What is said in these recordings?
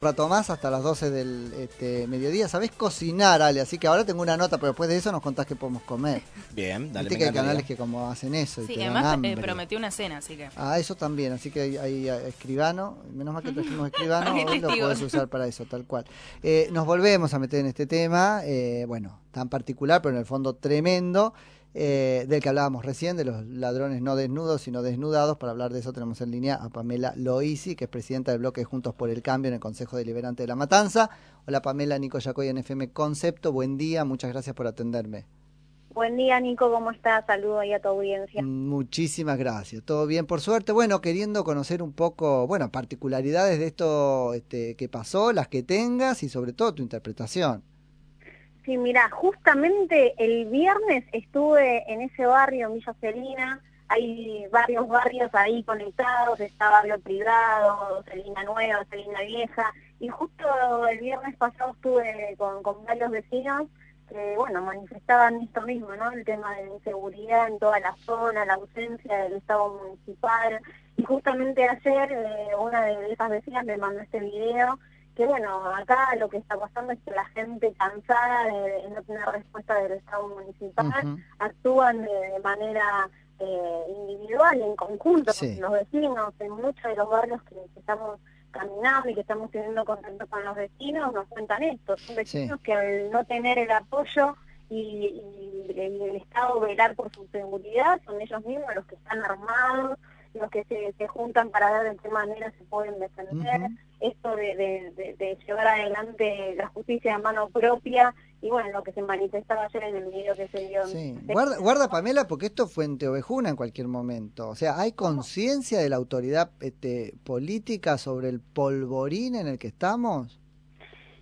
rato más hasta las 12 del este, mediodía. ¿Sabés cocinar, Ale? Así que ahora tengo una nota, pero después de eso nos contás qué podemos comer. Bien, dale. Viste que hay canales que como hacen eso. Sí, y te además dan eh, prometió una cena, así que. Ah, eso también, así que hay, hay, escribano, menos mal que trajimos escribano, hoy lo puedes usar para eso, tal cual. Eh, nos volvemos a meter en este tema, eh, bueno, tan particular, pero en el fondo tremendo, eh, del que hablábamos recién, de los ladrones no desnudos, sino desnudados. Para hablar de eso tenemos en línea a Pamela Loisi, que es presidenta del bloque Juntos por el Cambio en el Consejo Deliberante de la Matanza. Hola Pamela, Nico Yacoy en FM Concepto, buen día, muchas gracias por atenderme. Buen día, Nico, ¿cómo estás? Saludo ahí a tu audiencia. Muchísimas gracias. Todo bien, por suerte. Bueno, queriendo conocer un poco, bueno, particularidades de esto este, que pasó, las que tengas y sobre todo tu interpretación. Sí, mira, justamente el viernes estuve en ese barrio, en Villa Celina, hay varios barrios ahí conectados, está Barrio Privado, Celina Nueva, Celina Vieja, y justo el viernes pasado estuve con, con varios vecinos que, bueno, manifestaban esto mismo, ¿no? El tema de la inseguridad en toda la zona, la ausencia del Estado municipal, y justamente ayer eh, una de esas vecinas me mandó este video que bueno, acá lo que está pasando es que la gente cansada de, no tener respuesta del Estado municipal actúan de, de manera eh, individual, en conjunto, Sí. con los vecinos, en muchos de los barrios que, que estamos caminando y que estamos teniendo contacto con los vecinos, nos cuentan esto, son vecinos que al no tener el apoyo y, y- y el Estado velar por su seguridad, son ellos mismos los que están armados, los que se, se juntan para ver de qué manera se pueden defender, esto de, de- de- de llevar adelante la justicia a mano propia y bueno, lo que se manifestaba ayer en el video que se dio. Sí. Guarda, guarda, Pamela, porque esto fue en Teovejuna en cualquier momento. O sea, ¿hay conciencia de la autoridad este, política sobre el polvorín en el que estamos?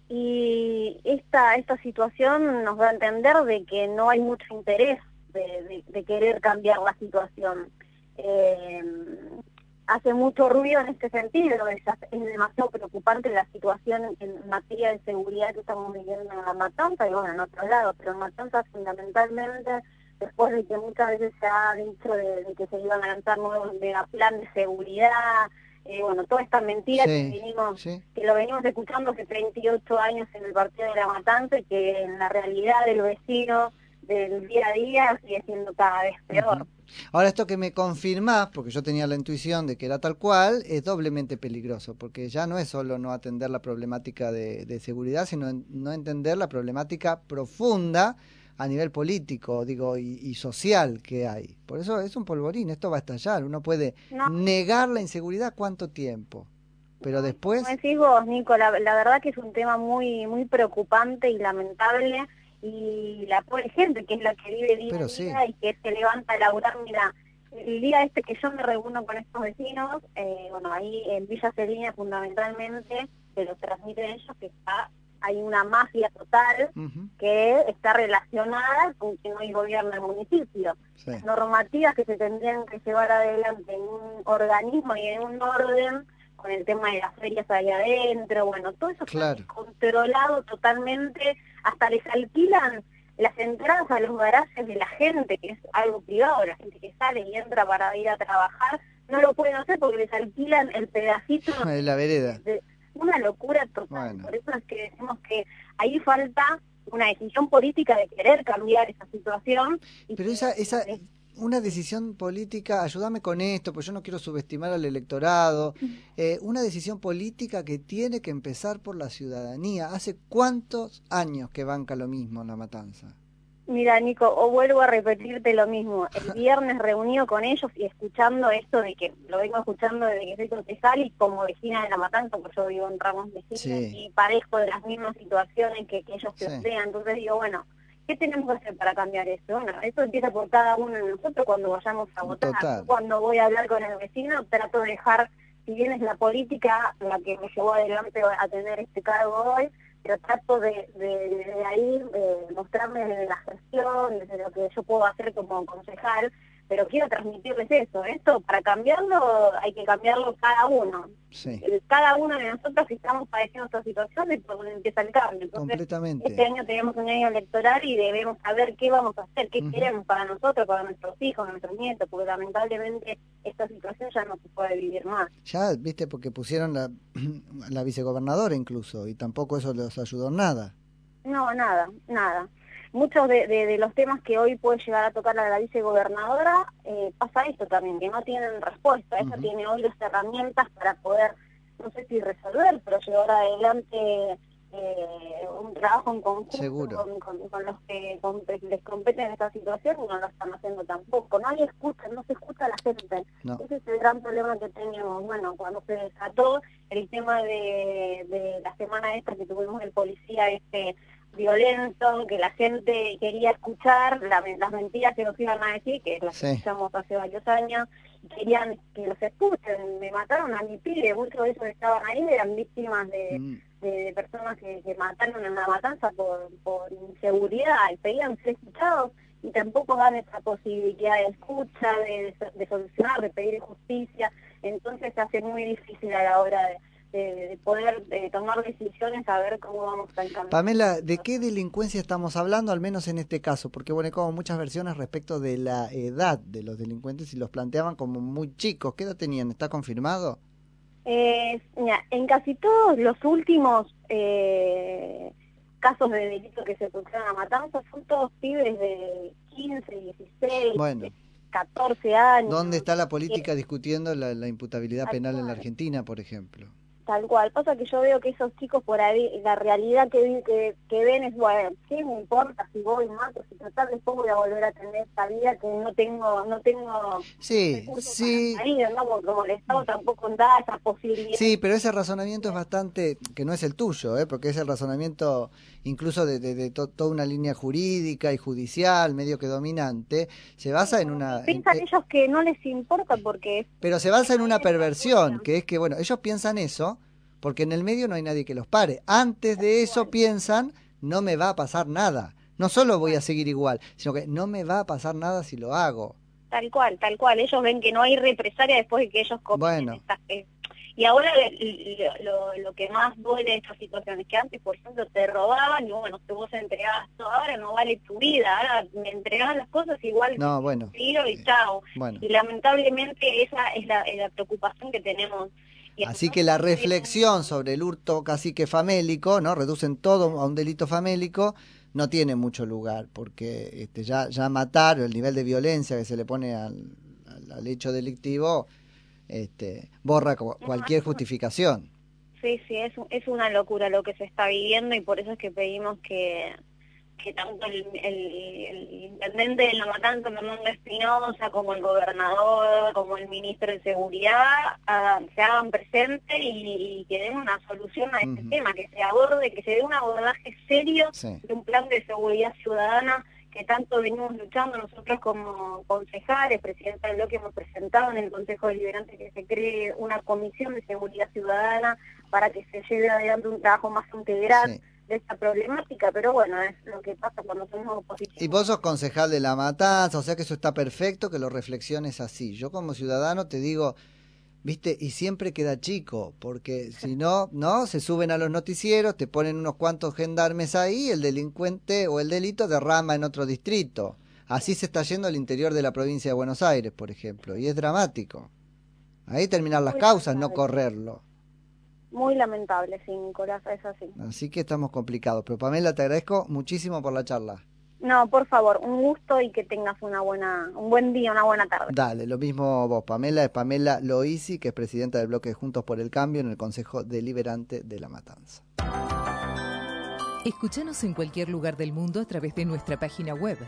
Y esta, esta situación nos da a entender de que no hay mucho interés de, de- de querer cambiar la situación. Eh, hace mucho ruido en este sentido, es, es demasiado preocupante la situación en materia de seguridad que estamos viviendo en la Matanza y bueno, en otros lados, pero en Matanza fundamentalmente, después de que muchas veces se ha dicho de, de que se iban a lanzar nuevos plan de seguridad, eh, bueno, toda esta mentira que sí. que lo venimos escuchando hace 38 años en el partido de la Matanza y que en la realidad del vecino del día a día sigue siendo cada vez peor. Ahora, esto que me confirmás, porque yo tenía la intuición de que era tal cual, es doblemente peligroso, porque ya no es solo no atender la problemática de, de seguridad, sino en- no entender la problemática profunda a nivel político, digo, y, y social que hay. Por eso es un polvorín, esto va a estallar. Uno puede No. negar la inseguridad cuánto tiempo, pero después... Como decís vos, Nico, la, la verdad que es un tema muy muy preocupante y lamentable y la pobre gente que es la que vive día a sí. día y que se levanta a laburar, mira, el día este que yo me reúno con estos vecinos, eh, bueno, ahí en Villa Celina fundamentalmente, se lo transmiten ellos que está, hay una mafia total que está relacionada con que no hay gobierno del municipio. sí. Las normativas que se tendrían que llevar adelante en un organismo y en un orden, con el tema de las ferias ahí adentro, bueno, todo eso Claro. está controlado totalmente, hasta les alquilan las entradas a los garajes de la gente, que es algo privado, la gente que sale y entra para ir a trabajar, no lo pueden hacer porque les alquilan el pedacito De la vereda. de una locura total. Bueno. Por eso es que decimos que ahí falta una decisión política de querer cambiar esa situación. y Pero esa, esa, una decisión política, ayúdame con esto, pues yo no quiero subestimar al electorado, eh, una decisión política que tiene que empezar por la ciudadanía. ¿Hace cuántos años que banca lo mismo en la matanza? Mira, Nico, o vuelvo a repetirte lo mismo. El viernes reunido con ellos y escuchando esto de que lo vengo escuchando desde que soy concejal y como vecina de La Matanza, porque yo vivo en Ramos Mejía Sí. y parezco de las mismas situaciones que, que ellos Sí. plantean. Entonces digo, bueno, ¿qué tenemos que hacer para cambiar esto? Bueno, eso empieza por cada uno de nosotros cuando vayamos a votar. Total. Cuando voy a hablar con el vecino, trato de dejar, si bien es la política la que me llevó adelante a tener este cargo hoy, pero trato de, de, de ahí eh, mostrarme desde la gestión, desde lo que yo puedo hacer como concejal, pero quiero transmitirles eso. Esto, para cambiarlo, hay que cambiarlo cada uno. Cada uno de nosotros que estamos padeciendo esta situación es por donde empieza el cambio. Completamente. Este año tenemos un año electoral y debemos saber qué vamos a hacer, qué queremos para nosotros, para nuestros hijos, nuestros nietos, porque lamentablemente esta situación ya no se puede vivir más. Ya, viste, porque pusieron la, la vicegobernadora incluso y tampoco eso les ayudó nada. No, nada, nada muchos de, los temas que hoy puede llegar a tocar la, la vicegobernadora, eh, pasa esto también, que no tienen respuesta. Ella tiene hoy las herramientas para poder, no sé si resolver, pero llevar adelante eh, un trabajo en conjunto con, los que les competen en esta situación y no lo están haciendo tampoco. Nadie escucha, no se escucha a la gente. Ese es el gran problema que tenemos. Bueno, cuando se desató el tema de, de la semana esta que tuvimos el policía este violento, que la gente quería escuchar las mentiras que nos iban a decir, que las escuchamos hace varios años, querían que los escuchen. Me mataron a mi pibe, muchos de esos que estaban ahí eran víctimas de, mm. personas que, mataron en la matanza por, por inseguridad y pedían ser escuchados y tampoco dan esa posibilidad de escucha, de, de solucionar, de pedir justicia. Entonces se hace muy difícil a la hora de de, poder tomar decisiones a ver cómo vamos a encaminarnos. Pamela, ¿de qué delincuencia estamos hablando, al menos en este caso? Porque bueno, hay como muchas versiones respecto de la edad de los delincuentes y los planteaban como muy chicos. ¿Qué edad tenían? ¿Está confirmado? Eh, en casi todos los últimos eh, casos de delito que se pusieron a matanza son todos pibes de 15, 16, bueno. 14 años. ¿Dónde está la política discutiendo la, la imputabilidad penal en la Argentina, por ejemplo? Tal cual. Pasa que yo veo que esos chicos por ahí, la realidad que, que, que ven es, bueno, ¿qué me importa si voy mato? Si tratar después voy a volver a tener esta vida que no tengo, no tengo sí, sí. ¿no? Porque como el Estado tampoco da esa posibilidad. Sí, pero ese razonamiento es bastante, que no es el tuyo, ¿eh? porque es el razonamiento incluso de, de, toda una línea jurídica y judicial, medio que dominante, se basa en una... Piensan ellos que no les importa porque... Pero se basa en una perversión, que es que, bueno, ellos piensan eso porque en el medio no hay nadie que los pare. Antes de eso piensan, no me va a pasar nada. No solo voy a seguir igual, sino que no me va a pasar nada si lo hago. Tal cual, tal cual. Ellos ven que no hay represalia después de que ellos cometen bueno. Y ahora lo, lo, que más duele de esta situación es que antes, por ejemplo, te robaban y bueno, que vos entregabas todo, ahora no vale tu vida, ahora me entregaban las cosas igual no, bueno, tiro y chao. Y lamentablemente esa es la, es la preocupación que tenemos Así que la reflexión sobre el hurto cacique famélico, ¿no? Reducen todo a un delito famélico, no tiene mucho lugar, porque este, ya, ya matar, el nivel de violencia que se le pone al, al, hecho delictivo, este, borra cualquier justificación. Sí, sí, es, es una locura lo que se está viviendo y por eso es que pedimos que, que tanto el, intendente de La Matanza, Fernando Espinosa, como el gobernador, como el ministro de Seguridad, se hagan presentes y, que den una solución a este tema, que se aborde, que se dé un abordaje serio de un plan de seguridad ciudadana que tanto venimos luchando nosotros como concejales, presidenta del bloque hemos presentado en el Consejo Deliberante que se cree una comisión de seguridad ciudadana para que se lleve adelante un trabajo más integral de esta problemática, pero bueno, es lo que pasa cuando somos oposición. Y vos sos concejal de La Matanza, o sea que eso está perfecto, que lo reflexiones así. Yo como ciudadano te digo, viste, y siempre queda chico, porque si no, ¿no? Se suben a los noticieros, te ponen unos cuantos gendarmes ahí, el delincuente o el delito derrama en otro distrito. Así se está yendo al interior de la provincia de Buenos Aires, por ejemplo, y es dramático. Ahí terminar las causas, no correrlo. Muy lamentable, sí, Nicolás, es así. Así que estamos complicados. Pero Pamela, te agradezco muchísimo por la charla. No, por favor, un gusto y que tengas una buena, un buen día, una buena tarde. Dale, lo mismo vos, Pamela, es Pamela Loisi, que es presidenta del bloque Juntos por el Cambio en el Consejo Deliberante de La Matanza. Escúchanos en cualquier lugar del mundo a través de nuestra página web